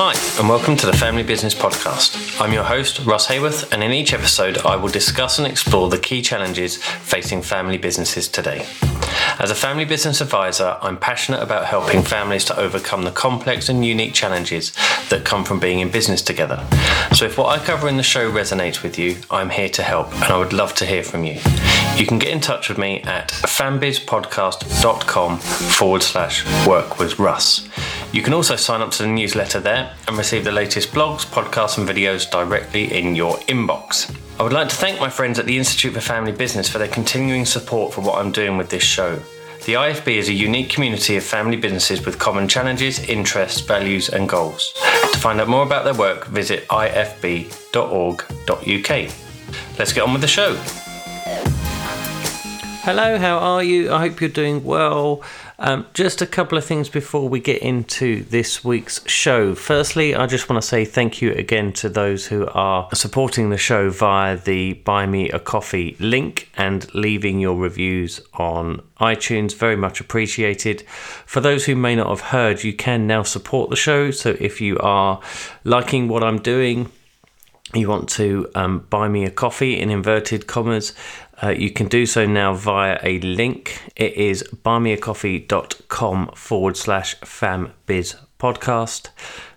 Hi, and welcome to the Family Business Podcast. I'm your host, Russ Haworth, and in each episode, I will discuss and explore the key challenges facing family businesses today. As a family business advisor, I'm passionate about helping families to overcome the complex and unique challenges that come from being in business together. So, if what I cover in the show resonates with you, I'm here to help, and I would love to hear from you. You can get in touch with me at fambizpodcast.com forward slash work with Russ. You can also sign up to the newsletter there and receive the latest blogs, podcasts, and videos directly in your inbox. I would like to thank my friends at the Institute for Family Business for their continuing support for what I'm doing with this show. The IFB is a unique community of family businesses with common challenges, interests, values, and goals. To find out more about their work, visit ifb.org.uk. Let's get on with the show. Hello, how are you? I hope you're doing well. Um, just a couple of things before we get into this week's show. Firstly, I just want to say thank you again to those who are supporting the show via the Buy Me a Coffee link and leaving your reviews on iTunes. Very much appreciated. For those who may not have heard, you can now support the show. So if you are liking what I'm doing, you want to um, buy me a coffee in inverted commas, uh, you can do so now via a link. It is buymeacoffee.com forward slash fambiz podcast.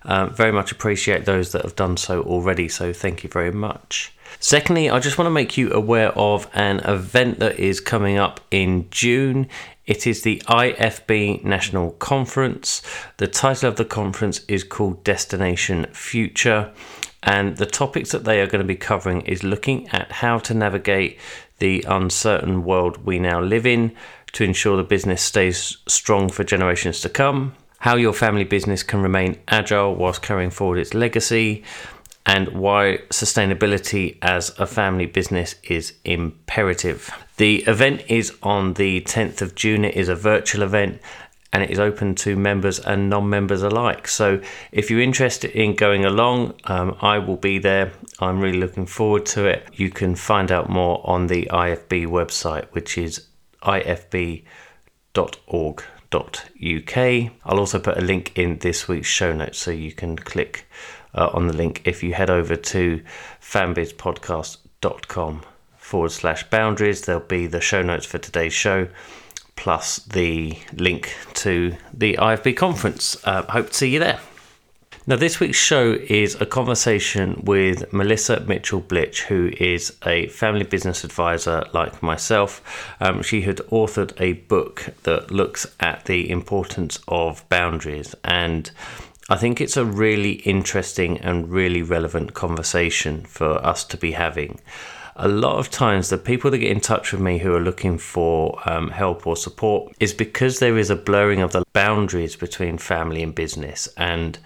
Uh, very much appreciate those that have done so already, so thank you very much. Secondly, I just want to make you aware of an event that is coming up in June. It is the IFB National Conference. The title of the conference is called Destination Future. And the topics that they are going to be covering is looking at how to navigate the uncertain world we now live in to ensure the business stays strong for generations to come, how your family business can remain agile whilst carrying forward its legacy, and why sustainability as a family business is imperative. The event is on the 10th of June. It is a virtual event and it is open to members and non members alike. So if you're interested in going along, um, I will be there. I'm really looking forward to it. You can find out more on the IFB website, which is ifb.org.uk. I'll also put a link in this week's show notes so you can click uh, on the link if you head over to fambizpodcast.com forward slash boundaries. There'll be the show notes for today's show plus the link to the IFB conference. Uh, hope to see you there. Now, this week's show is a conversation with Melissa Mitchell Blitch, who is a family business advisor like myself. Um, she had authored a book that looks at the importance of boundaries, and I think it's a really interesting and really relevant conversation for us to be having a lot of times the people that get in touch with me who are looking for um, help or support is because there is a blurring of the boundaries between family and business and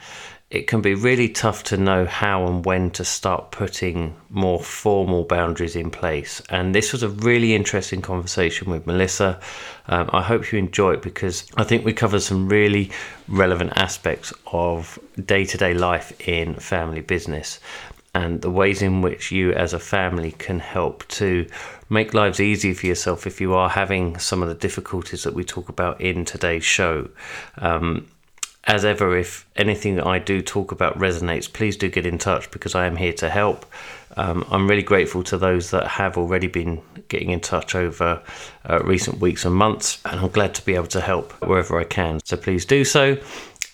it can be really tough to know how and when to start putting more formal boundaries in place. And this was a really interesting conversation with Melissa. Um, I hope you enjoy it because I think we cover some really relevant aspects of day to day life in family business and the ways in which you as a family can help to make lives easy for yourself if you are having some of the difficulties that we talk about in today's show. Um, as ever, if anything that I do talk about resonates, please do get in touch because I am here to help. Um, I'm really grateful to those that have already been getting in touch over uh, recent weeks and months, and I'm glad to be able to help wherever I can. So please do so.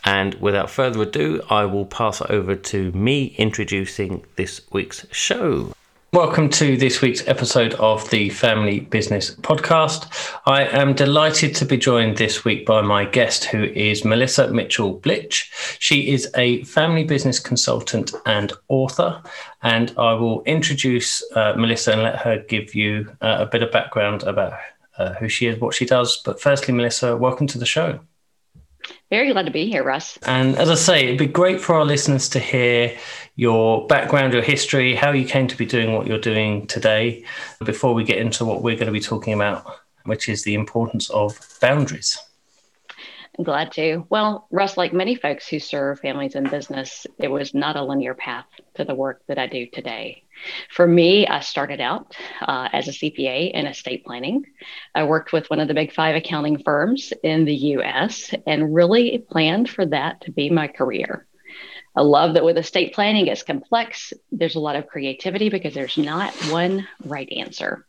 And without further ado, I will pass over to me introducing this week's show. Welcome to this week's episode of the Family Business Podcast. I am delighted to be joined this week by my guest, who is Melissa Mitchell Blitch. She is a family business consultant and author, and I will introduce uh, Melissa and let her give you uh, a bit of background about uh, who she is, what she does. But firstly, Melissa, welcome to the show. Very glad to be here, Russ. And as I say, it'd be great for our listeners to hear your background, your history, how you came to be doing what you're doing today, before we get into what we're going to be talking about, which is the importance of boundaries. I'm glad to. Well, Russ, like many folks who serve families in business, it was not a linear path to the work that I do today. For me, I started out uh, as a CPA in estate planning. I worked with one of the big five accounting firms in the US and really planned for that to be my career. I love that with estate planning, it's complex. There's a lot of creativity because there's not one right answer.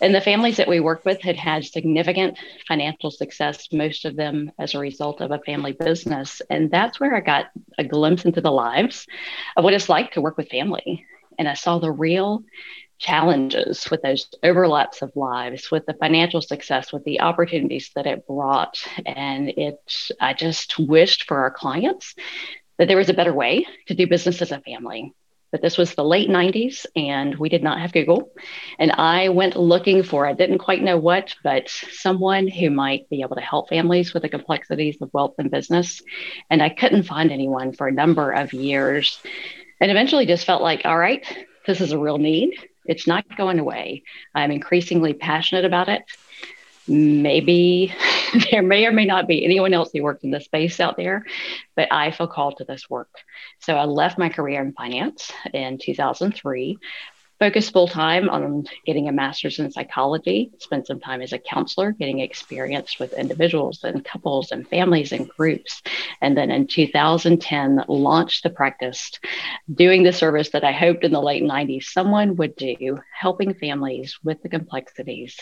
And the families that we worked with had had significant financial success, most of them as a result of a family business. And that's where I got a glimpse into the lives of what it's like to work with family. And I saw the real challenges with those overlaps of lives, with the financial success, with the opportunities that it brought. And it, I just wished for our clients that there was a better way to do business as a family. But this was the late 90s and we did not have Google. And I went looking for, I didn't quite know what, but someone who might be able to help families with the complexities of wealth and business. And I couldn't find anyone for a number of years. And eventually just felt like, all right, this is a real need. It's not going away. I'm increasingly passionate about it. Maybe there may or may not be anyone else who works in this space out there, but I feel called to this work. So I left my career in finance in 2003 focused full time on getting a master's in psychology, spent some time as a counselor, getting experience with individuals and couples and families and groups. And then in 2010, launched the practice, doing the service that I hoped in the late 90s someone would do, helping families with the complexities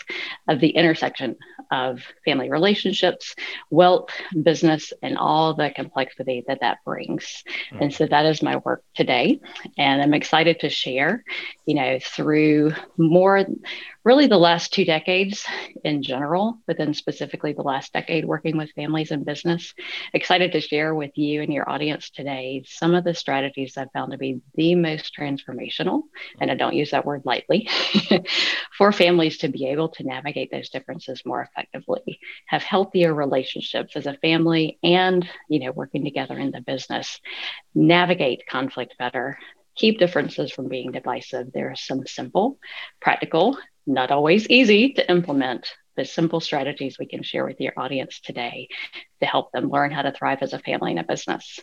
of the intersection of family relationships, wealth, business, and all the complexity that that brings. Mm-hmm. And so that is my work today. And I'm excited to share, you know know, through more really the last two decades in general, but then specifically the last decade working with families and business. Excited to share with you and your audience today some of the strategies I've found to be the most transformational, and I don't use that word lightly, for families to be able to navigate those differences more effectively, have healthier relationships as a family, and you know, working together in the business, navigate conflict better, keep differences from being divisive. There are some simple, practical, not always easy to implement, but simple strategies we can share with your audience today to help them learn how to thrive as a family and a business.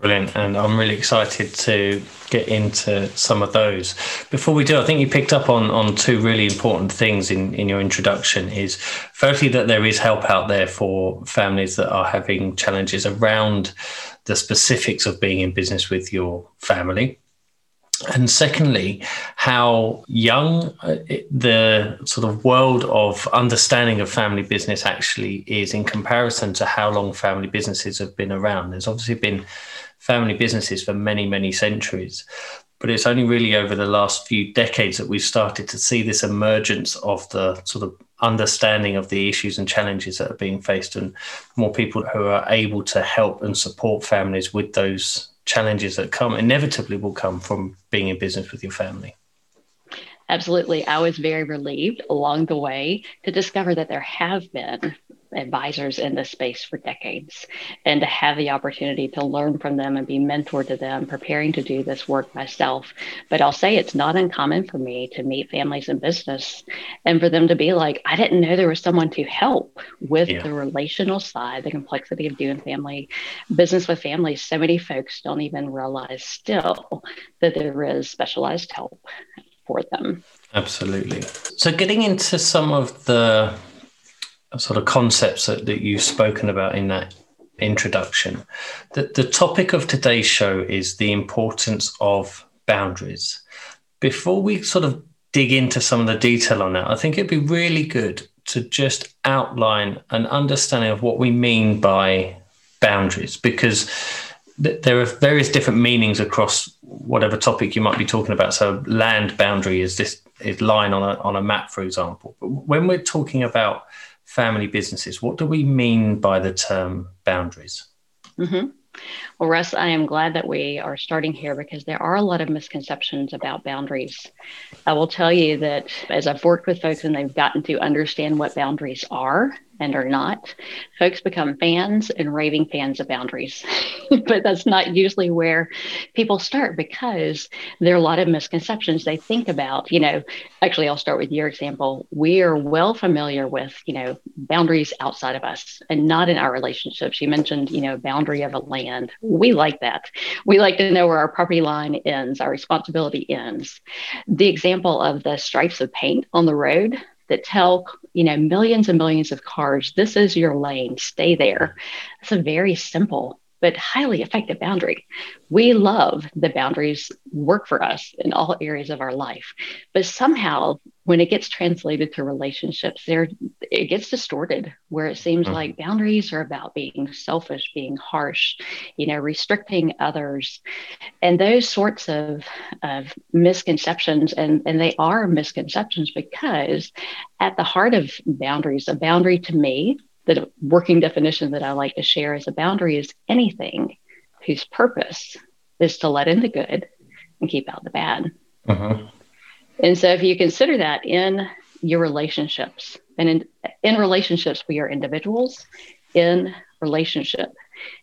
Brilliant. And I'm really excited to get into some of those. Before we do, I think you picked up on, on two really important things in, in your introduction is firstly that there is help out there for families that are having challenges around the specifics of being in business with your family. And secondly, how young uh, the sort of world of understanding of family business actually is in comparison to how long family businesses have been around. There's obviously been family businesses for many, many centuries. But it's only really over the last few decades that we've started to see this emergence of the sort of understanding of the issues and challenges that are being faced, and more people who are able to help and support families with those challenges that come inevitably will come from being in business with your family. Absolutely. I was very relieved along the way to discover that there have been advisors in this space for decades and to have the opportunity to learn from them and be mentored to them, preparing to do this work myself. But I'll say it's not uncommon for me to meet families in business and for them to be like, I didn't know there was someone to help with yeah. the relational side, the complexity of doing family business with families. So many folks don't even realize still that there is specialized help for them. Absolutely. So, getting into some of the sort of concepts that, that you've spoken about in that introduction, the, the topic of today's show is the importance of boundaries. Before we sort of dig into some of the detail on that, I think it'd be really good to just outline an understanding of what we mean by boundaries because there are various different meanings across whatever topic you might be talking about. So, land boundary is this is line on a on a map, for example. But when we're talking about family businesses, what do we mean by the term boundaries? Mm-hmm. Well, Russ, I am glad that we are starting here because there are a lot of misconceptions about boundaries. I will tell you that as I've worked with folks and they've gotten to understand what boundaries are and are not, folks become fans and raving fans of boundaries. but that's not usually where people start because there are a lot of misconceptions they think about. You know, actually, I'll start with your example. We are well familiar with, you know, boundaries outside of us and not in our relationships. You mentioned, you know, boundary of a land. We like that. We like to know where our property line ends, our responsibility ends. The example of the stripes of paint on the road that tell you know millions and millions of cars this is your lane stay there it's a very simple but highly effective boundary. We love the boundaries work for us in all areas of our life. But somehow when it gets translated to relationships, there it gets distorted where it seems mm-hmm. like boundaries are about being selfish, being harsh, you know, restricting others. And those sorts of, of misconceptions, and, and they are misconceptions because at the heart of boundaries, a boundary to me the working definition that I like to share as a boundary is anything whose purpose is to let in the good and keep out the bad. Uh-huh. And so if you consider that in your relationships, and in, in relationships, we are individuals in relationship.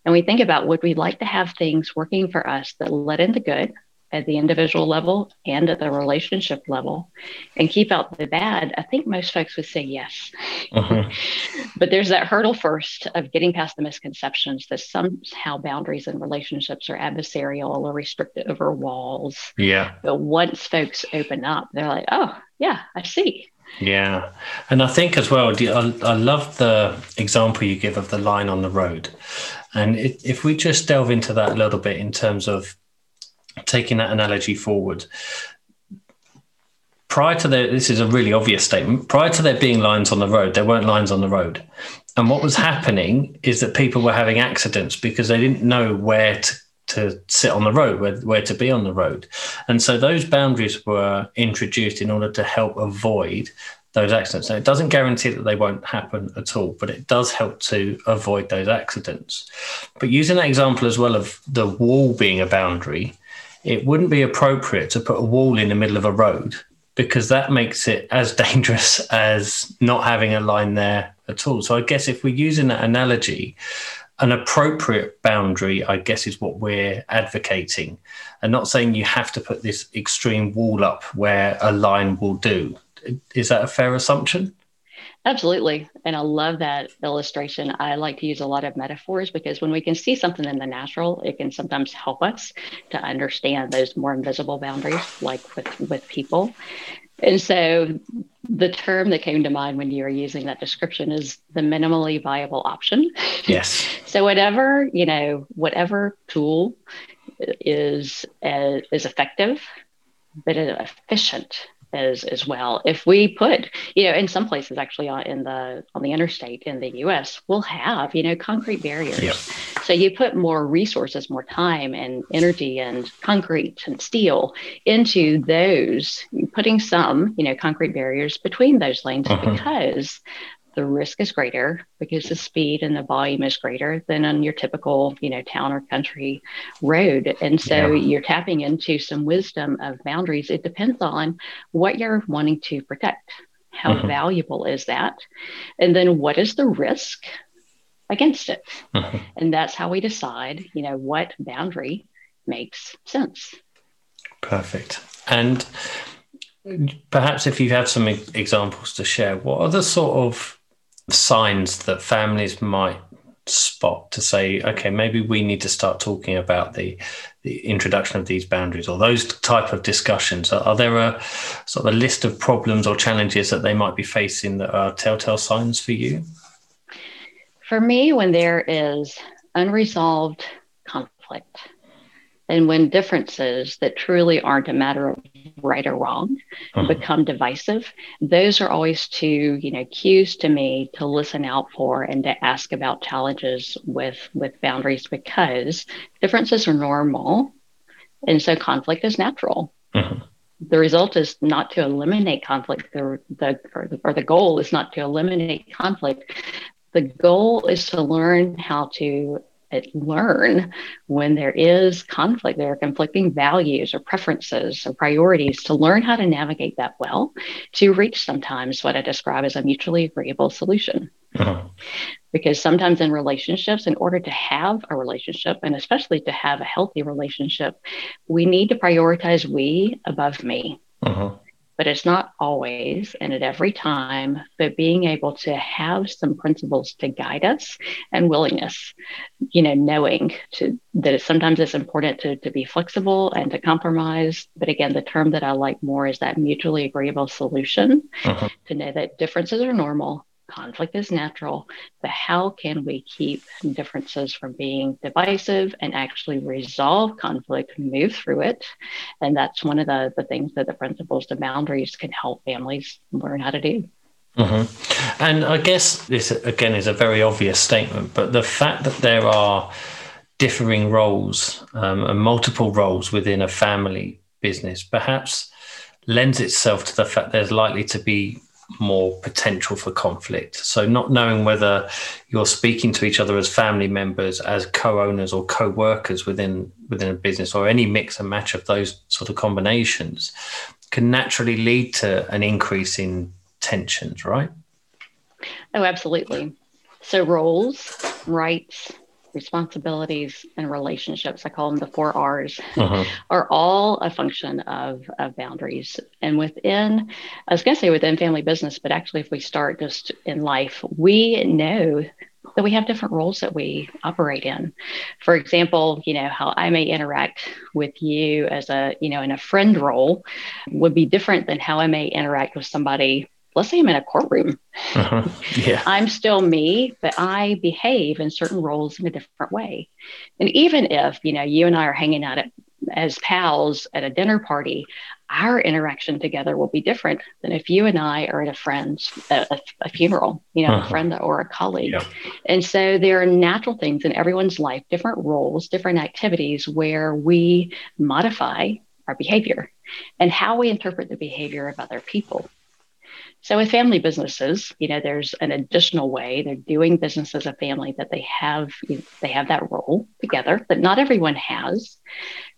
And we think about would we like to have things working for us that let in the good at the individual level and at the relationship level and keep out the bad, I think most folks would say yes. Uh-huh. but there's that hurdle first of getting past the misconceptions that somehow boundaries and relationships are adversarial or restrictive or walls. Yeah. But once folks open up, they're like, oh, yeah, I see. Yeah. And I think as well, I, I love the example you give of the line on the road. And if we just delve into that a little bit in terms of taking that analogy forward, prior to there, this is a really obvious statement. Prior to there being lines on the road, there weren't lines on the road. And what was happening is that people were having accidents because they didn't know where to, to sit on the road, where, where to be on the road. And so those boundaries were introduced in order to help avoid those accidents. Now, it doesn't guarantee that they won't happen at all, but it does help to avoid those accidents. But using that example as well of the wall being a boundary, it wouldn't be appropriate to put a wall in the middle of a road because that makes it as dangerous as not having a line there at all. So I guess if we're using that analogy, an appropriate boundary, I guess, is what we're advocating, and not saying you have to put this extreme wall up where a line will do. Is that a fair assumption? Absolutely. And I love that illustration. I like to use a lot of metaphors because when we can see something in the natural, it can sometimes help us to understand those more invisible boundaries, like with, with people. And so the term that came to mind when you were using that description is the minimally viable option. Yes. so whatever, you know, whatever tool is uh, is effective but efficient as as well. If we put, you know, in some places actually on in the on the interstate in the U.S., we'll have you know concrete barriers. Yep. So you put more resources, more time and energy and concrete and steel into those, putting some you know concrete barriers between those lanes uh-huh. because the risk is greater because the speed and the volume is greater than on your typical, you know, town or country road. And so yeah. you're tapping into some wisdom of boundaries. It depends on what you're wanting to protect. How mm-hmm. valuable is that? And then what is the risk against it? Mm-hmm. And that's how we decide, you know, what boundary makes sense. Perfect. And perhaps if you have some examples to share, what are the sort of signs that families might spot to say, okay, maybe we need to start talking about the the introduction of these boundaries or those type of discussions? Are, are, there a sort of a list of problems or challenges that they might be facing that are telltale signs for you? For me, when there is unresolved conflict, and when differences that truly aren't a matter of right or wrong uh-huh. become divisive, those are always two, you know, cues to me to listen out for and to ask about challenges with with boundaries because differences are normal. And so conflict is natural. Uh-huh. The result is not to eliminate conflict. The, the, or the, or the goal is not to eliminate conflict. The goal is to learn how to learn when there is conflict, there are conflicting values or preferences or priorities to learn how to navigate that well to reach sometimes what I describe as a mutually agreeable solution. Uh-huh. Because sometimes in relationships, in order to have a relationship, and especially to have a healthy relationship, we need to prioritize we above me. Uh-huh but it's not always and at every time, but being able to have some principles to guide us and willingness, you know, knowing to, that sometimes it's important to, to be flexible and to compromise. But again, the term that I like more is that mutually agreeable solution uh-huh. to know that differences are normal conflict is natural, but how can we keep differences from being divisive and actually resolve conflict, move through it? And that's one of the, the things that the principles to boundaries can help families learn how to do. Mm-hmm. And I guess this again is a very obvious statement, but the fact that there are differing roles um, and multiple roles within a family business perhaps lends itself to the fact there's likely to be more potential for conflict. So, not knowing whether you're speaking to each other as family members, as co-owners or co-workers within within a business, or any mix and match of those sort of combinations, can naturally lead to an increase in tensions, right? Oh, absolutely. So, roles, rights, responsibilities, and relationships, I call them the four R's, uh-huh. are all a function of, of boundaries. And within, I was going to say within family business, but actually, if we start just in life, we know that we have different roles that we operate in. For example, you know, how I may interact with you as a, you know, in a friend role would be different than how I may interact with somebody let's say I'm in a courtroom. Uh-huh. Yeah. I'm still me, but I behave in certain roles in a different way. And even if, you know, you and I are hanging out at, as pals at a dinner party, our interaction together will be different than if you and I are at a friend's a, a funeral, you know, uh-huh. a friend or a colleague. Yeah. And so there are natural things in everyone's life, different roles, different activities where we modify our behavior and how we interpret the behavior of other people. So with family businesses, you know, there's an additional way they're doing business as a family that they have they have that role together that not everyone has.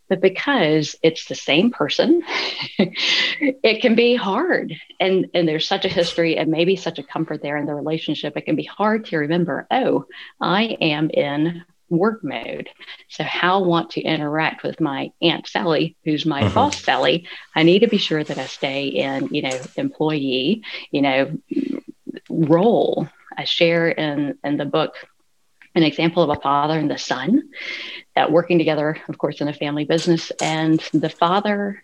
But because it's the same person, it can be hard. And and there's such a history and maybe such a comfort there in the relationship. It can be hard to remember, oh, I am in work mode. So, how I want to interact with my Aunt Sally, who's my uh-huh. boss Sally, I need to be sure that I stay in, you know, employee, you know, role. I share in in the book an example of a father and the son that working together, of course, in a family business, and the father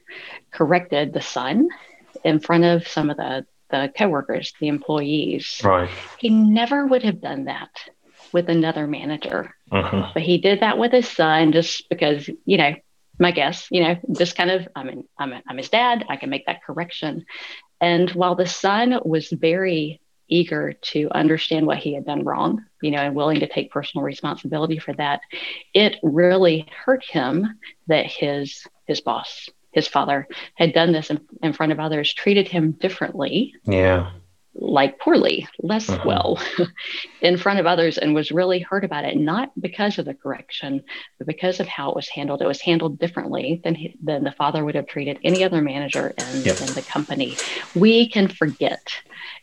corrected the son in front of some of the the coworkers, the employees. Right. He never would have done that with another manager. Uh-huh. But he did that with his son just because, you know, my guess, you know, just kind of, I mean, I'm, I'm his dad, I can make that correction. And while the son was very eager to understand what he had done wrong, you know, and willing to take personal responsibility for that, it really hurt him that his his boss, his father, had done this in, in front of others, treated him differently. Yeah like poorly, less uh-huh. well in front of others and was really hurt about it, not because of the correction, but because of how it was handled. It was handled differently than, he, than the father would have treated any other manager in, yep. in the company. We can forget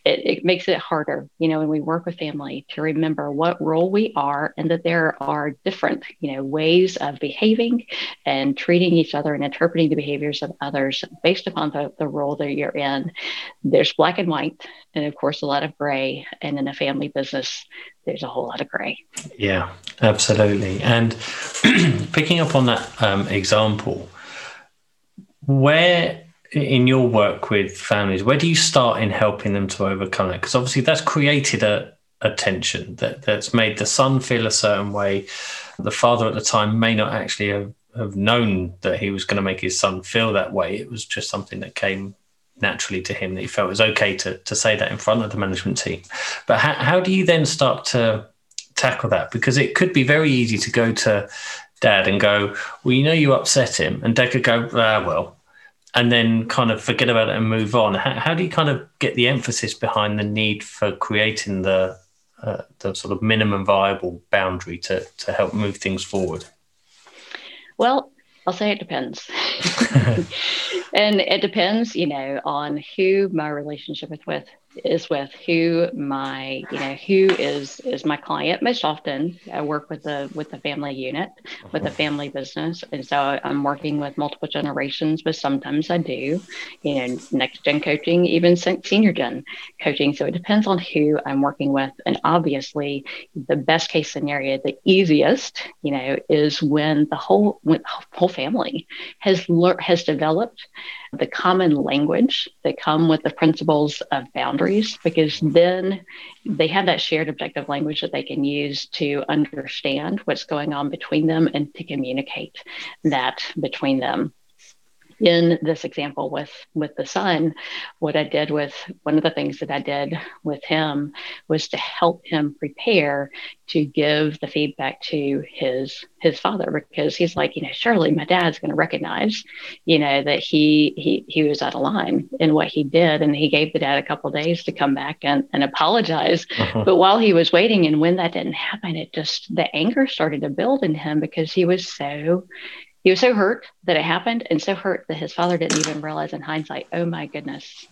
it, it makes it harder, you know, when we work with family to remember what role we are and that there are different, you know, ways of behaving and treating each other and interpreting the behaviors of others based upon the, the role that you're in. There's black and white, and of course, a lot of gray. And in a family business, there's a whole lot of gray. Yeah, absolutely. And picking up on that um, example, where in your work with families, where do you start in helping them to overcome it? Because obviously that's created a, a tension that, that's made the son feel a certain way. The father at the time may not actually have, have known that he was going to make his son feel that way. It was just something that came naturally to him that he felt it was okay to, to say that in front of the management team. But how, how do you then start to tackle that? Because it could be very easy to go to dad and go, well, you know, you upset him. And dad could go, ah, well, and then kind of forget about it and move on. How, how do you kind of get the emphasis behind the need for creating the uh, the sort of minimum viable boundary to to help move things forward? Well, I'll say it depends. and it depends, you know, on who my relationship is with is with who my you know who is is my client. Most often i work with the with the family unit with the uh-huh. family business. And so i'm working with multiple generations but sometimes i do you know next gen coaching even senior gen coaching. So it depends on who i'm working with. And obviously the best case scenario the easiest you know is when the whole when the whole family has learned has developed the common language that come with the principles of boundaries boundaries because then they have that shared objective language that they can use to understand what's going on between them and to communicate that between them in this example with with the son what i did with one of the things that i did with him was to help him prepare to give the feedback to his his father because he's like you know surely my dad's going to recognize you know that he he he was out of line in what he did and he gave the dad a couple days to come back and, and apologize uh-huh. but while he was waiting and when that didn't happen it just the anger started to build in him because he was so he was so hurt that it happened and so hurt that his father didn't even realize in hindsight, oh my goodness.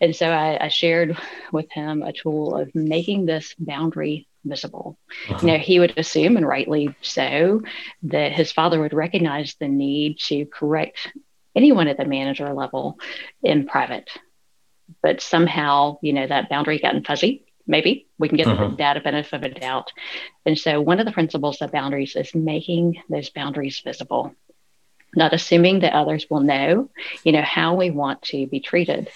And so I, I shared with him a tool of making this boundary visible. Uh-huh. You know, he would assume, and rightly so, that his father would recognize the need to correct anyone at the manager level in private. But somehow, you know, that boundary gotten fuzzy maybe we can get uh-huh. the data benefit of a doubt. And so, one of the principles of boundaries is making those boundaries visible, not assuming that others will know, you know, how we want to be treated.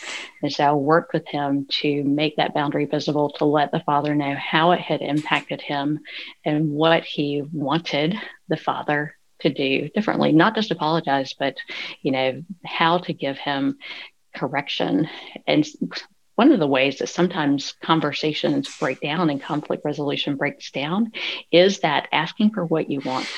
And so, I worked with him to make that boundary visible, to let the father know how it had impacted him and what he wanted the father to do differently, not just apologize, but, you know, how to give him correction and one of the ways that sometimes conversations break down and conflict resolution breaks down is that asking for what you want.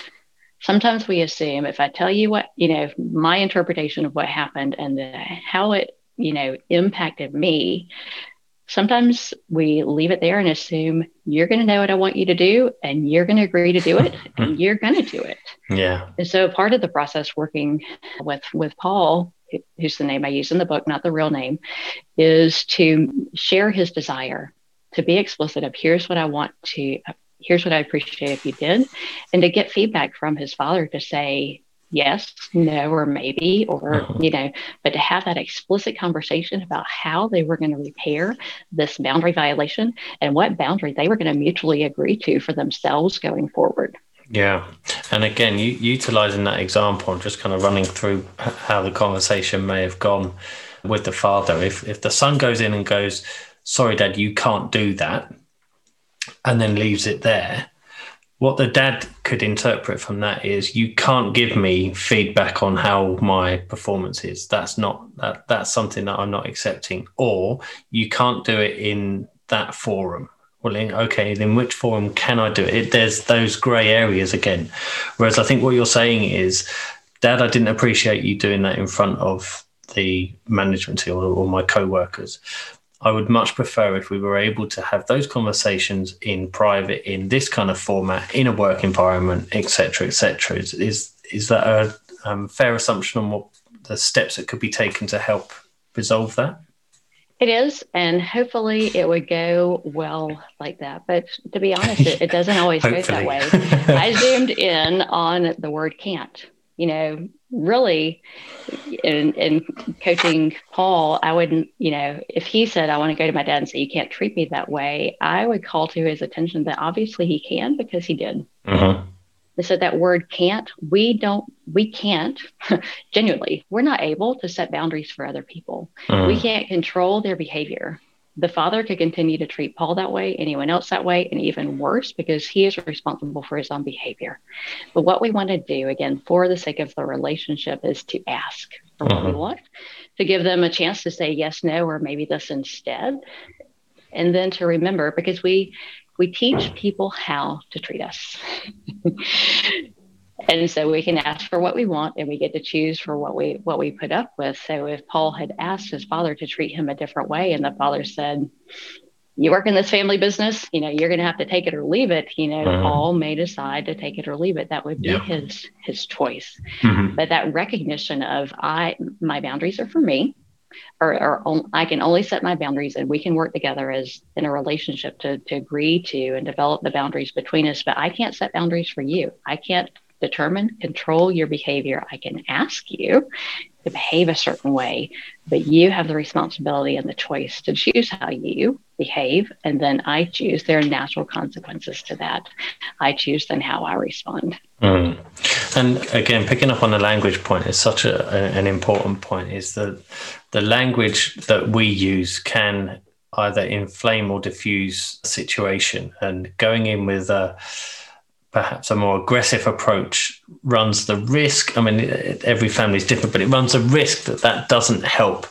Sometimes we assume if I tell you what, you know, my interpretation of what happened and the, how it, you know, impacted me, sometimes we leave it there and assume you're going to know what I want you to do and you're going to agree to do it and you're going to do it. Yeah. And so part of the process working with with Paul who's the name I use in the book, not the real name, is to share his desire, to be explicit of here's what I want to, here's what I appreciate if you did, and to get feedback from his father to say, yes, no, or maybe, or, uh-huh. you know, but to have that explicit conversation about how they were going to repair this boundary violation and what boundary they were going to mutually agree to for themselves going forward. Yeah. And again, utilizing that example, I'm just kind of running through how the conversation may have gone with the father. If, if the son goes in and goes, Sorry, dad, you can't do that, and then leaves it there, what the dad could interpret from that is you can't give me feedback on how my performance is that's not that that's something that i'm not accepting or you can't do it in that forum okay, then which forum can I do it? There's those grey areas again. Whereas I think what you're saying is, Dad, I didn't appreciate you doing that in front of the management team or, or my co-workers. I would much prefer if we were able to have those conversations in private, in this kind of format, in a work environment, etc., etc. Is, is is that a um, fair assumption on what the steps that could be taken to help resolve that? It is, and hopefully it would go well like that. But to be honest, it, it doesn't always go that way. I zoomed in on the word can't. You know, really, in, in coaching Paul, I wouldn't, you know, if he said, I want to go to my dad and say, you can't treat me that way, I would call to his attention that obviously he can because he did. Uh-huh. They said that word can't. We don't, we can't, genuinely, we're not able to set boundaries for other people. Mm. We can't control their behavior. The father could continue to treat Paul that way, anyone else that way, and even worse because he is responsible for his own behavior. But what we want to do, again, for the sake of the relationship, is to ask for what we mm-hmm. want, to give them a chance to say yes, no, or maybe this instead. And then to remember, because we we teach people how to treat us. and so we can ask for what we want and we get to choose for what we what we put up with. So if Paul had asked his father to treat him a different way and the father said, you work in this family business, you know, you're going to have to take it or leave it. You know, uh-huh. Paul may decide to take it or leave it. That would be yeah. his his choice. Mm-hmm. But that recognition of I my boundaries are for me or, or I can only set my boundaries and we can work together as in a relationship to, to agree to and develop the boundaries between us. But I can't set boundaries for you. I can't determine, control your behavior. I can ask you to behave a certain way, but you have the responsibility and the choice to choose how you behave. And then I choose. There are natural consequences to that. I choose then how I respond. Mm. And again, picking up on the language point is such a, an important point. Is that the language that we use can either inflame or diffuse a situation. And going in with a perhaps a more aggressive approach runs the risk. I mean, every family is different, but it runs a risk that that doesn't help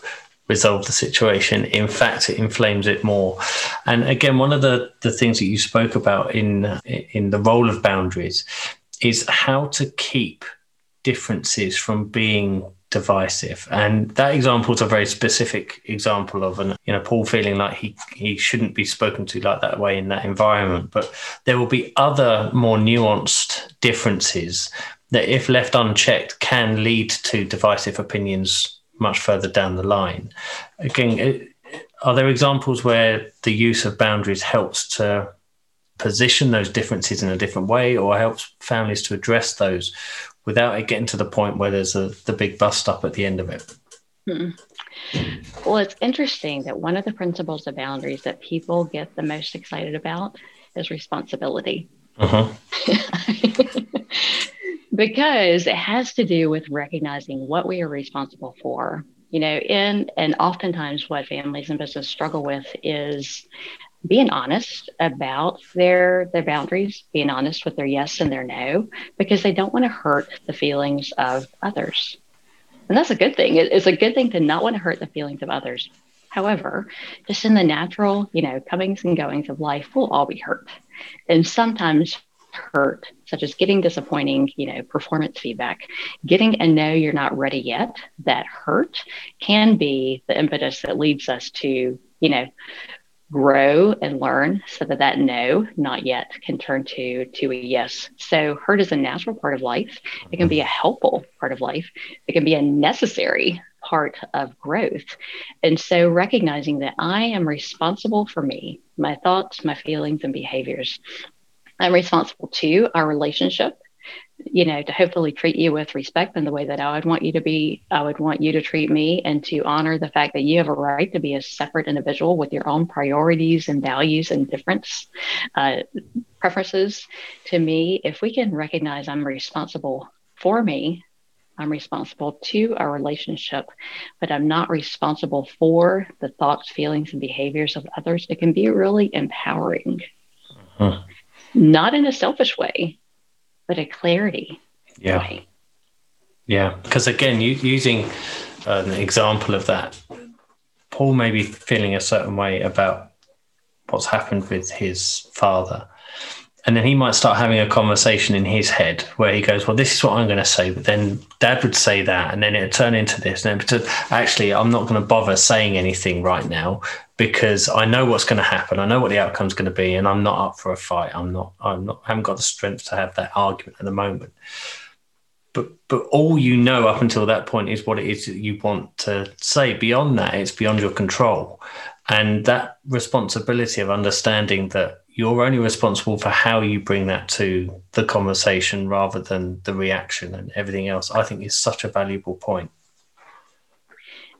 resolve the situation. In fact, it inflames it more. And again, one of the, the things that you spoke about in in the role of boundaries is how to keep differences from being divisive. And that example is a very specific example of an, you know, Paul feeling like he he shouldn't be spoken to like that way in that environment. But there will be other more nuanced differences that, if left unchecked, can lead to divisive opinions much further down the line. Again, uh, are there examples where the use of boundaries helps to position those differences in a different way or helps families to address those without it getting to the point where there's a, the big bust up at the end of it? Hmm. Well, it's interesting that one of the principles of boundaries that people get the most excited about is responsibility. Uh-huh. because it has to do with recognizing what we are responsible for. You know, in and oftentimes what families and business struggle with is being honest about their their boundaries, being honest with their yes and their no, because they don't want to hurt the feelings of others. And that's a good thing. It's a good thing to not want to hurt the feelings of others. However, just in the natural, you know, comings and goings of life, we'll all be hurt. And sometimes hurt, such as getting disappointing, you know, performance feedback, getting a no, you're not ready yet, that hurt can be the impetus that leads us to, you know, grow and learn so that that no not yet can turn to to a yes. So hurt is a natural part of life. It can be mm-hmm. a helpful part of life. It can be a necessary part of growth. And so recognizing that i am responsible for me my thoughts my feelings and behaviors. I'm responsible to our relationship, you know, to hopefully treat you with respect in the way that I would want you to be, I would want you to treat me and to honor the fact that you have a right to be a separate individual with your own priorities and values and difference uh, preferences. To me, if we can recognize I'm responsible for me, I'm responsible to our relationship, but I'm not responsible for the thoughts, feelings, and behaviors of others. It can be really empowering. Uh-huh not in a selfish way, but a clarity yeah. way. Yeah, because again, you, using an example of that, Paul may be feeling a certain way about what's happened with his father. And then he might start having a conversation in his head where he goes, Well, this is what I'm going to say. But then dad would say that. And then it would turn into this. And then actually, I'm not going to bother saying anything right now because I know what's going to happen. I know what the outcome's going to be, and I'm not up for a fight. I'm not. I'm not. I haven't got the strength to have that argument at the moment. But but all you know up until that point is what it is that you want to say. Beyond that, it's beyond your control, and that responsibility of understanding that you're only responsible for how you bring that to the conversation rather than the reaction and everything else. I think is such a valuable point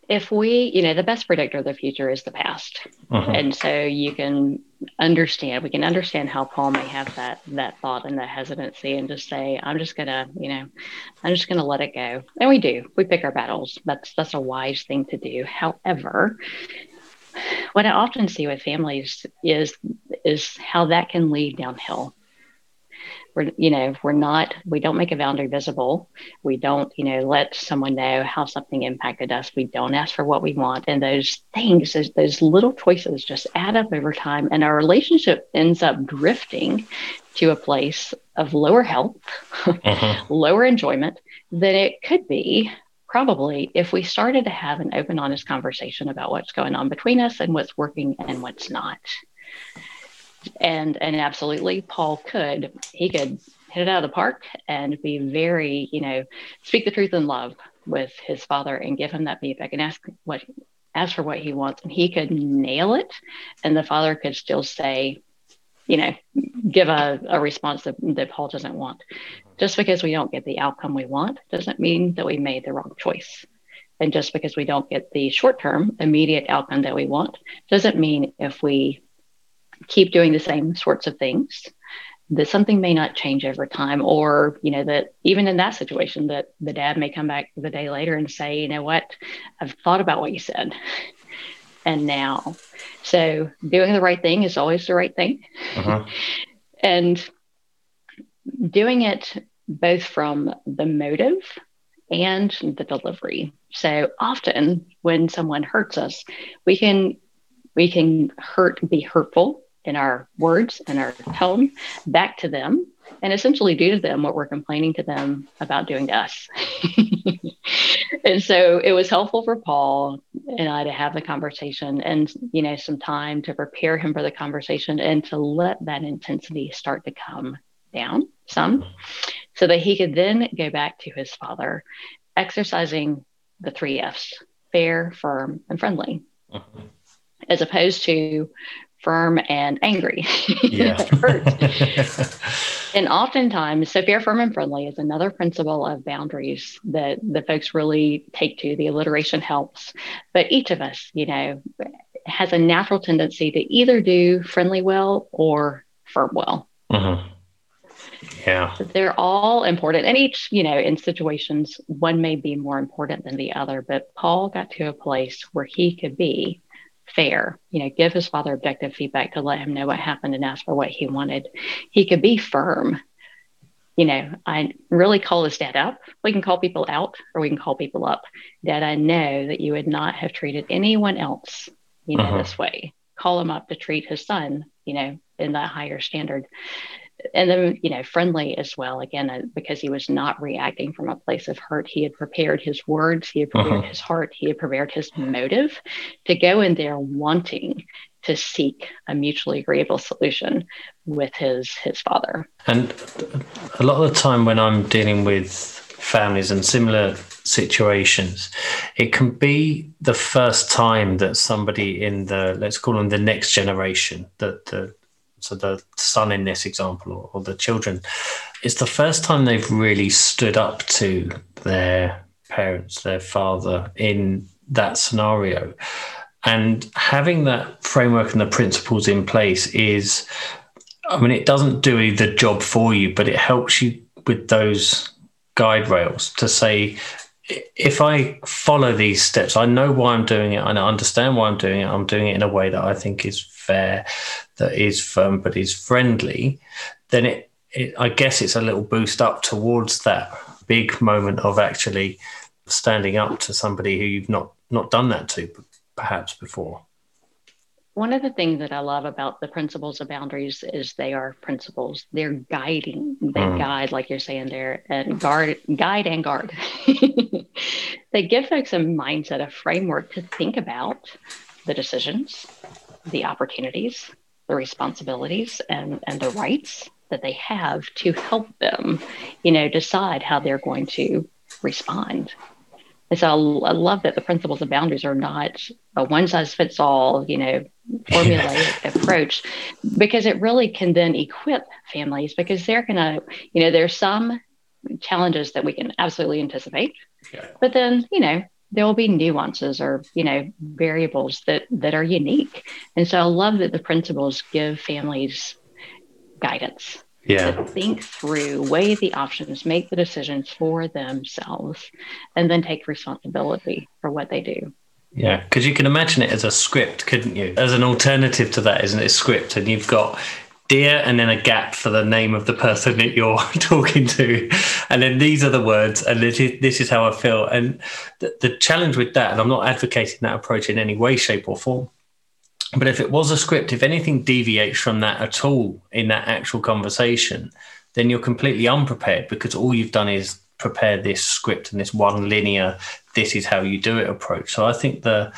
if we, you know, the best predictor of the future is the past. Uh-huh. And so you can understand, we can understand how Paul may have that that thought and that hesitancy and just say, I'm just gonna, you know, I'm just gonna let it go. And we do. We pick our battles. That's that's a wise thing to do. However, what I often see with families is is how that can lead downhill we're you know we're not we don't make a boundary visible. We don't you know let someone know how something impacted us. We don't ask for what we want. And those things those, those little choices just add up over time. And our relationship ends up drifting to a place of lower health uh-huh. lower enjoyment than it could be probably if we started to have an open honest conversation about what's going on between us and what's working and what's not. And and absolutely paul could he could hit it out of the park and be very you know speak the truth in love with his father and give him that feedback and ask what ask for what he wants. And he could nail it and the father could still say you know give a, a response that, that paul doesn't want. Just because we don't get the outcome we want doesn't mean that we made the wrong choice. And just because we don't get the short term immediate outcome that we want doesn't mean if we keep doing the same sorts of things that something may not change over time or you know that even in that situation that the dad may come back the day later and say you know what? I've thought about what you said and now. So doing the right thing is always the right thing. Uh-huh. and doing it both from the motive and the delivery. So often when someone hurts us, we can we can hurt be hurtful in our words and our tone back to them and essentially do to them what we're complaining to them about doing to us. and so it was helpful for Paul and I to have the conversation and, you know, some time to prepare him for the conversation and to let that intensity start to come down some so that he could then go back to his father, exercising the three F's fair, firm, and friendly. Uh-huh. As opposed to firm and angry. Yeah. and oftentimes, so fair, firm, and friendly is another principle of boundaries that the folks really take to. The alliteration helps. But each of us, you know, has a natural tendency to either do friendly well or firm well. Uh-huh. Yeah. They're all important. And each, you know, in situations, one may be more important than the other. But Paul got to a place where he could be fair, you know, give his father objective feedback to let him know what happened and ask for what he wanted. He could be firm. You know, I really call his dad up. We can call people out or we can call people up. Dad, I know that you would not have treated anyone else, you know, uh-huh. this way. Call him up to treat his son, you know, in that higher standard and then you know friendly as well again uh, because he was not reacting from a place of hurt he had prepared his words he had prepared uh-huh. his heart he had prepared his motive to go in there wanting to seek a mutually agreeable solution with his his father and a lot of the time when i'm dealing with families and similar situations it can be the first time that somebody in the let's call them the next generation that the so the son in this example or, or the children, it's the first time they've really stood up to their parents, their father in that scenario. And having that framework and the principles in place is, I mean, it doesn't do the job for you, but it helps you with those guide rails to say, if I follow these steps, I know why I'm doing it and I understand why I'm doing it. I'm doing it in a way that I think is fair, that is firm, but is friendly, then it, it I guess it's a little boost up towards that big moment of actually standing up to somebody who you've not not done that to perhaps before one of the things that I love about the principles of boundaries is they are principles. They're guiding. They mm. guide, like you're saying there, and guard, guide and guard. they give folks a mindset, a framework to think about the decisions, the opportunities, the responsibilities, and, and the rights that they have to help them, you know, decide how they're going to respond and so I, I love that the principles of boundaries are not a one size fits all, you know, formulaic approach, because it really can then equip families because they're going to, you know, there's some challenges that we can absolutely anticipate, yeah. but then, you know, there will be nuances or you know variables that that are unique. And so i love that the principles give families guidance yeah. to think through, weigh the options, make the decisions for themselves, and then take responsibility for what they do. Yeah, because you can imagine it as a script, couldn't you? As an alternative to that, isn't it? Script, and you've got dear and then a gap for the name of the person that you're talking to and then these are the words and this is, this is how i feel and the, the challenge with that and i'm not advocating that approach in any way shape or form but if it was a script, if anything deviates from that at all in that actual conversation, then you're completely unprepared because all you've done is prepare this script and this one linear this is how you do it approach. So i think the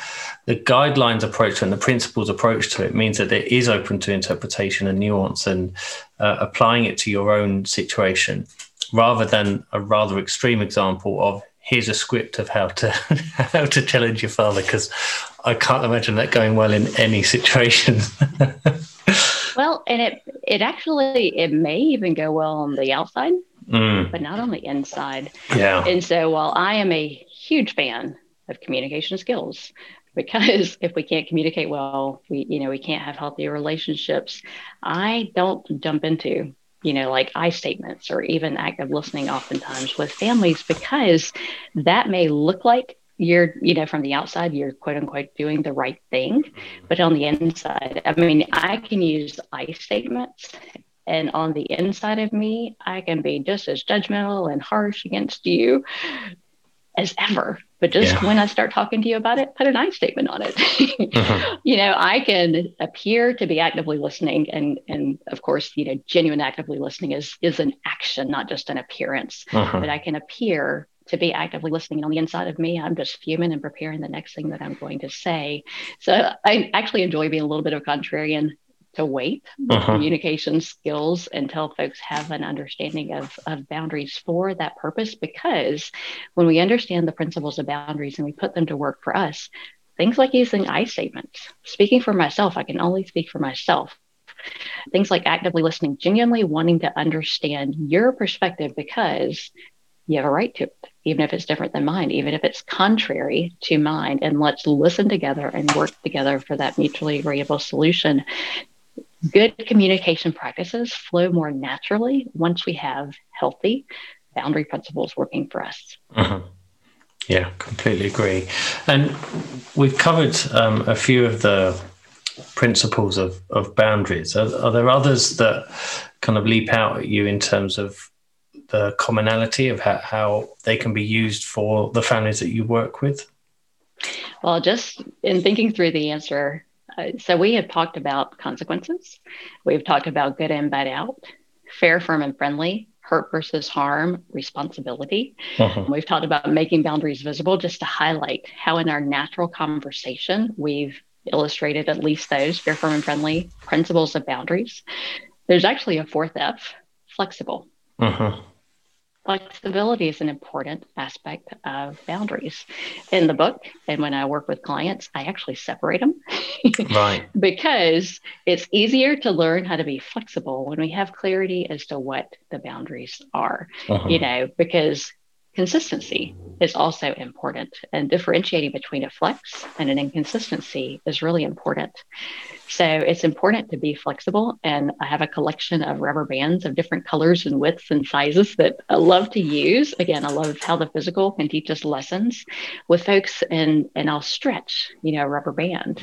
the guidelines approach and the principles approach to it means that it is open to interpretation and nuance and uh, applying it to your own situation rather than a rather extreme example of here's a script of how to how to challenge your father because I can't imagine that going well in any situation. well, and it it actually it may even go well on the outside, mm. but not on the inside. Yeah. And so while I am a huge fan of communication skills, because if we can't communicate well, we you know we can't have healthy relationships. I don't jump into you know, like I statements or even active listening oftentimes with families because that may look like you're, you know, from the outside, you're quote unquote doing the right thing. Mm-hmm. But on the inside, I mean, I can use I statements. And on the inside of me, I can be just as judgmental and harsh against you as ever. But just yeah. when I start talking to you about it, put an I statement on it. uh-huh. You know, I can appear to be actively listening, and and of course, you know, genuine actively listening is is an action, not just an appearance. Uh-huh. But I can appear to be actively listening. And on the inside of me, I'm just fuming and preparing the next thing that I'm going to say. So I actually enjoy being a little bit of a contrarian to wait uh-huh. communication skills until folks have an understanding of, of boundaries for that purpose. Because when we understand the principles of boundaries and we put them to work for us, things like using I statements, speaking for myself, I can only speak for myself. Things like actively listening, genuinely wanting to understand your perspective because you have a right to it, even if it's different than mine, even if it's contrary to mine. And let's listen together and work together for that mutually agreeable solution. Good communication practices flow more naturally once we have healthy boundary principles working for us. Uh-huh. Yeah, completely agree. And we've covered um, a few of the principles of, of boundaries. Are, are there others that kind of leap out at you in terms of the commonality of how, how they can be used for the families that you work with? Well, just in thinking through the answer, uh, so we have talked about consequences. We've talked about good and bad out, fair, firm, and friendly, hurt versus harm, responsibility. Uh-huh. We've talked about making boundaries visible just to highlight how, in our natural conversation, we've illustrated at least those fair, firm, and friendly principles of boundaries. There's actually a fourth F flexible. Uh-huh flexibility is an important aspect of boundaries. In the book and when i work with clients i actually separate them right. Because it's easier to learn how to be flexible when we have clarity as to what the boundaries are uh-huh. you know because consistency is also important and differentiating between a flex and an inconsistency is really important. So it's important to be flexible and i have a collection of rubber bands of different colors and widths and sizes that i love to use. Again i love how the physical can teach us lessons. With folks and and i'll stretch you know a rubber band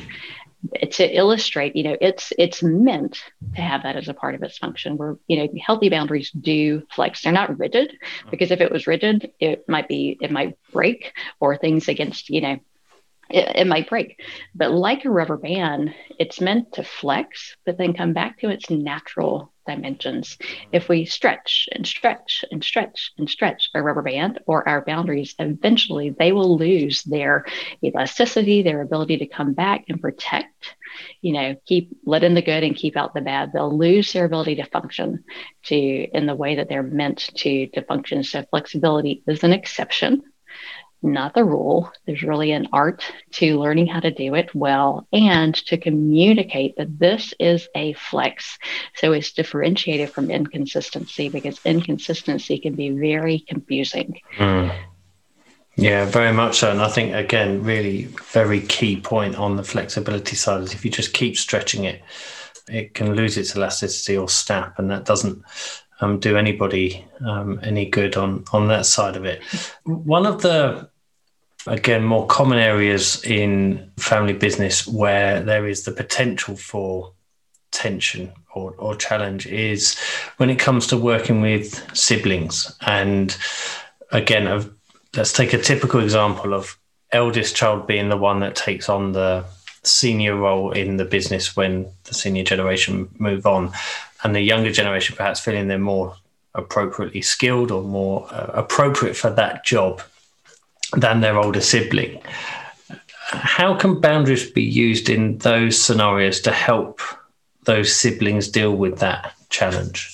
to illustrate, you know, it's it's meant to have that as a part of its function. Where you know, healthy boundaries do flex. They're not rigid mm-hmm. because if it was rigid, it might be it might break or things against you know it, it, might break. But like a rubber band, it's meant to flex, but then come back to its natural dimensions. Mm-hmm. If we stretch and stretch and stretch and stretch our rubber band or our boundaries, eventually they will lose their elasticity, their ability to come back and protect, you know, keep let in the good and keep out the bad. They'll lose their ability to function to in the way that they're meant to to function. So flexibility is an exception not the rule. There's really an art to learning how to do it well and to communicate that this is a flex. So it's differentiated from inconsistency because inconsistency can be very confusing. Mm. Yeah, very much so. And I think, again, really very key point on the flexibility side is if you just keep stretching it, it can lose its elasticity or snap, and that doesn't um, do anybody um, any good on on that side of it. One of the again, more common areas in family business where there is the potential for tension or, or challenge is when it comes to working with siblings. And again, let's take a typical example of eldest child being the one that takes on the senior role in the business when the senior generation move on and the younger generation perhaps feeling they're more appropriately skilled or more uh, appropriate for that job than their older sibling. How can boundaries be used in those scenarios to help those siblings deal with that challenge?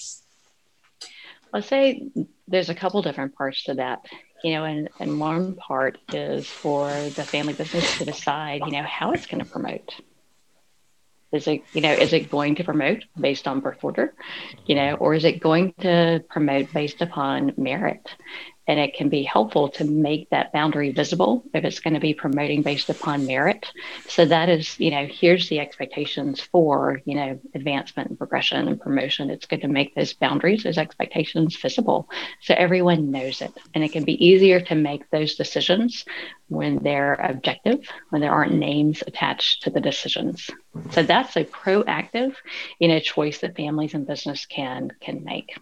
I'll say there's a couple different parts to that. You know, and, and one part is for the family business to decide, you know, how it's going to promote. Is it, you know, is it going to promote based on birth order, you know, or is it going to promote based upon merit? And it can be helpful to make that boundary visible if it's going to be promoting based upon merit. So that is, you know, here's the expectations for, you know, advancement and progression and promotion. It's good to make those boundaries, those expectations visible so everyone knows it. And it can be easier to make those decisions when they're objective, when there aren't names attached to the decisions. So that's a proactive, you know, choice that families and business can can make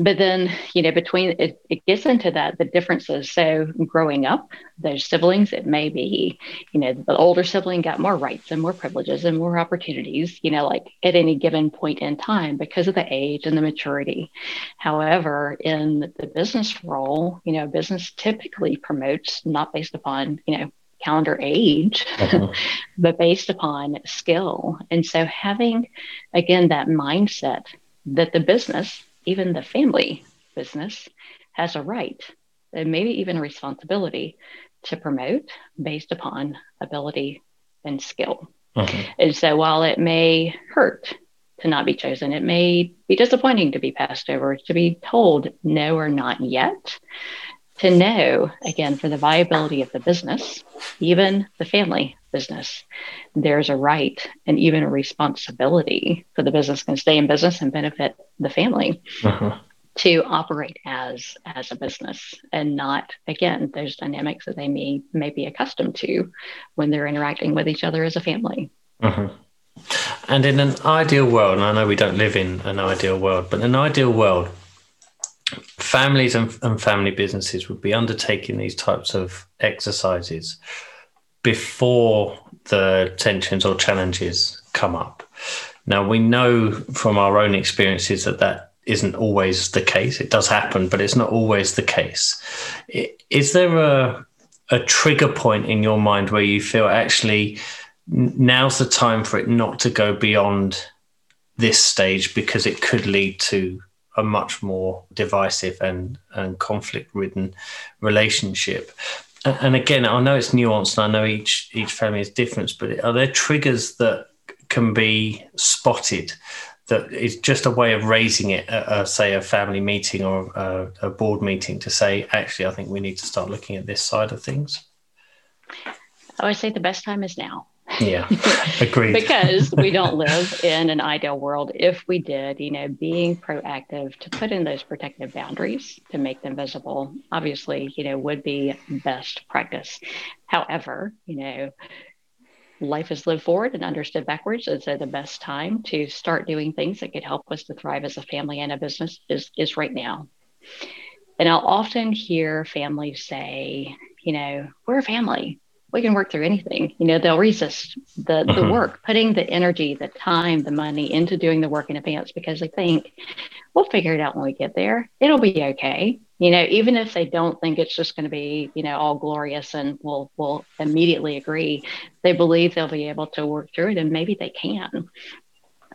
but then you know between it, it gets into that the differences so growing up those siblings it may be you know the older sibling got more rights and more privileges and more opportunities you know like at any given point in time because of the age and the maturity however in the business role you know business typically promotes not based upon you know calendar age, uh-huh. but based upon skill. And so having, again, that mindset that the business even the family business has a right and maybe even a responsibility to promote based upon ability and skill. Uh-huh. And so while it may hurt to not be chosen, it may be disappointing to be passed over, to be told no or not yet, to know, again, for the viability of the business, even the family business, there's a right and even a responsibility for the business can stay in business and benefit the family. Uh-huh. To operate as as a business and not again those dynamics that they may may be accustomed to when they're interacting with each other as a family. Uh-huh. And in an ideal world, and I know we don't live in an ideal world, but in an ideal world, families and, and family businesses would be undertaking these types of exercises before the tensions or challenges come up. Now, we know from our own experiences that that isn't always the case. It does happen, but it's not always the case. Is there a, a trigger point in your mind where you feel actually now's the time for it not to go beyond this stage because it could lead to a much more divisive and, and conflict ridden relationship. And again, I know it's nuanced and I know each each family is different, but are there triggers that can be spotted that is just a way of raising it at, say, a family meeting or a, a board meeting to say, actually, I think we need to start looking at this side of things? I would say the best time is now. Yeah, agreed. because we don't live in an ideal world. If we did, you know, being proactive to put in those protective boundaries to make them visible, obviously, you know, would be best practice. However, you know, life is lived forward and understood backwards. And so the best time to start doing things that could help us to thrive as a family and a business is, is right now. And I'll often hear families say, you know, we're a family we can work through anything. You know, they'll resist the, the mm-hmm. work, putting the energy, the time, the money into doing the work in advance because they think we'll figure it out when we get there. It'll be okay. You know, even if they don't think it's just going to be, you know, all glorious and we'll we'll immediately agree, they believe they'll be able to work through it and maybe they can.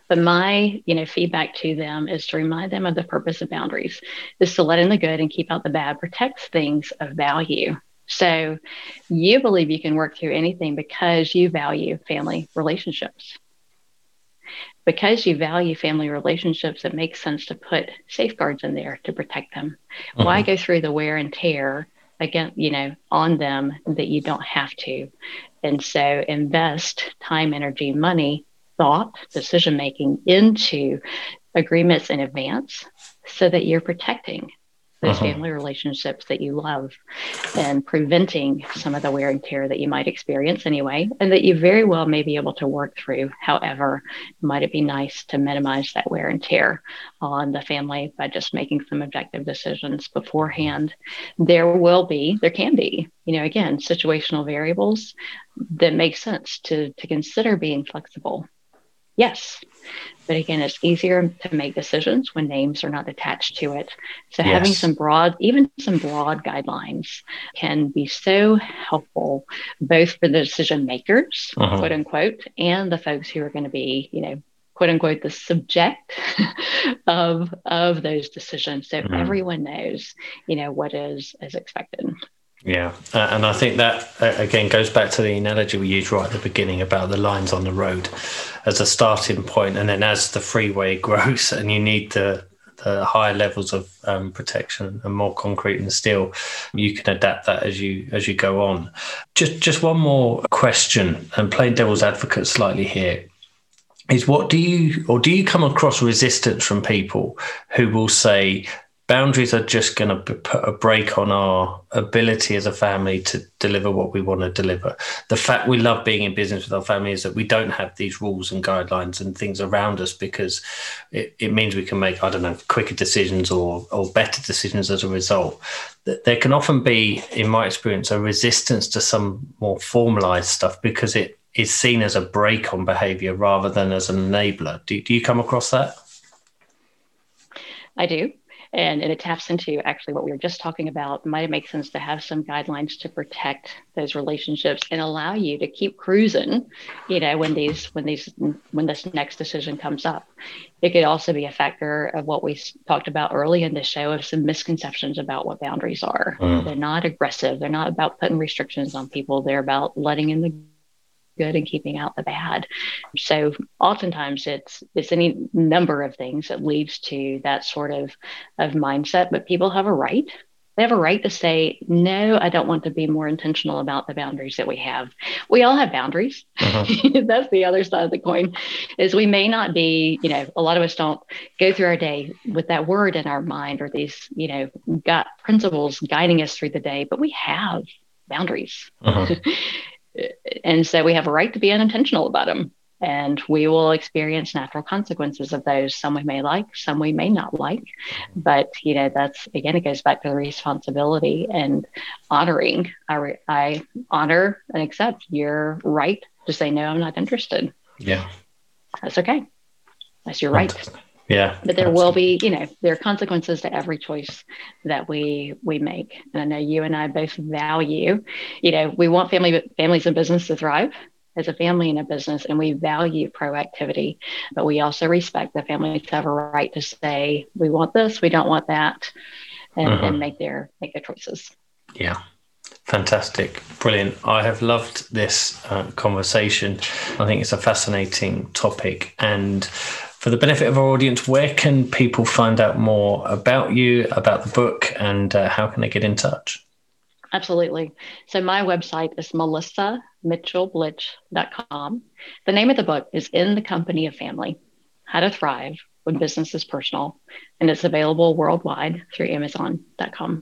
But my, you know, feedback to them is to remind them of the purpose of boundaries, is to let in the good and keep out the bad, protects things of value so you believe you can work through anything because you value family relationships. Because you value family relationships, it makes sense to put safeguards in there to protect them. Why mm-hmm. go through the wear and tear again, you know, on them that you don't have to? And so invest time, energy, money, thought, decision making into agreements in advance so that you're protecting those uh-huh. family relationships that you love and preventing some of the wear and tear that you might experience anyway, and that you very well may be able to work through. However, might it be nice to minimize that wear and tear on the family by just making some objective decisions beforehand? There will be, there can be, you know, again, situational variables that make sense to, to consider being flexible. Yes, but again, it's easier to make decisions when names are not attached to it. So yes. having some broad, even some broad guidelines can be so helpful, both for the decision makers, uh-huh. quote unquote, and the folks who are going to be, you know, quote unquote, the subject of of those decisions. So mm-hmm. everyone knows, you know, what is is expected. Yeah, uh, and I think that uh, again goes back to the analogy we used right at the beginning about the lines on the road as a starting point, and then as the freeway grows and you need the the higher levels of um, protection and more concrete and steel, you can adapt that as you as you go on. Just just one more question, and playing devil's advocate slightly here is what do you or do you come across resistance from people who will say boundaries are just going to put a brake on our ability as a family to deliver what we want to deliver. The fact we love being in business with our family is that we don't have these rules and guidelines and things around us because it, it means we can make, I don't know, quicker decisions or, or better decisions as a result. There can often be, in my experience, a resistance to some more formalized stuff because it is seen as a brake on behavior rather than as an enabler. Do, do you come across that? I do. And, and it taps into actually what we were just talking about. Might it make sense to have some guidelines to protect those relationships and allow you to keep cruising, you know, when these when these when this next decision comes up. It could also be a factor of what we talked about early in the show of some misconceptions about what boundaries are. Mm. They're not aggressive. They're not about putting restrictions on people. They're about letting in the good and keeping out the bad. So oftentimes it's it's any number of things that leads to that sort of of mindset. But people have a right. They have a right to say, no, I don't want to be more intentional about the boundaries that we have. We all have boundaries. Uh-huh. That's the other side of the coin, is we may not be, you know, a lot of us don't go through our day with that word in our mind or these, you know, gut principles guiding us through the day, but we have boundaries. Uh-huh. and so we have a right to be unintentional about them and we will experience natural consequences of those. Some we may like some we may not like. But you know that's again it goes back to the responsibility and honoring. I, I honor and accept your right to say no i'm not interested. Yeah. That's okay. That's your right yeah but there absolutely. will be you know there are consequences to every choice that we we make and i know you and i both value you know we want family families and business to thrive as a family and a business and we value proactivity but we also respect the families have a right to say we want this we don't want that and, mm-hmm. and make their make their choices yeah Fantastic, brilliant. I have loved this uh, conversation. I think it's a fascinating topic. And for the benefit of our audience, where can people find out more about you, about the book, and uh, how can they get in touch? Absolutely. So my website is melissamitchellblitch.com. The name of the book is In the Company of Family How to Thrive When Business is Personal, and it's available worldwide through Amazon.com.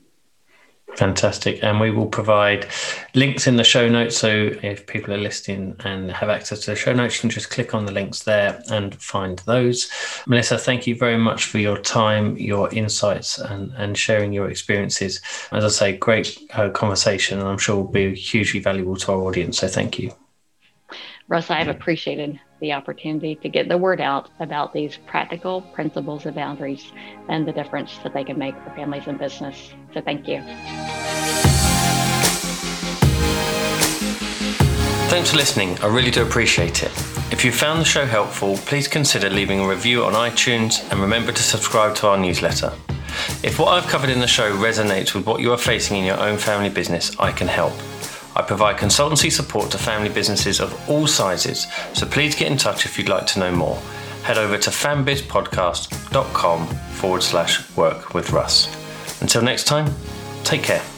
Fantastic. And we will provide links in the show notes. So if people are listening and have access to the show notes, you can just click on the links there and find those. Melissa, thank you very much for your time, your insights, and, and sharing your experiences. As I say, great uh, conversation, and I'm sure will be hugely valuable to our audience. So thank you. Russ, I have appreciated the opportunity to get the word out about these practical principles of boundaries and the difference that they can make for families and business. So thank you. Thanks for listening. I really do appreciate it. If you found the show helpful, please consider leaving a review on iTunes and remember to subscribe to our newsletter. If what I've covered in the show resonates with what you are facing in your own family business, I can help. I provide consultancy support to family businesses of all sizes, so please get in touch if you'd like to know more. Head over to fambizpodcast.com forward slash work with Russ. Until next time, take care.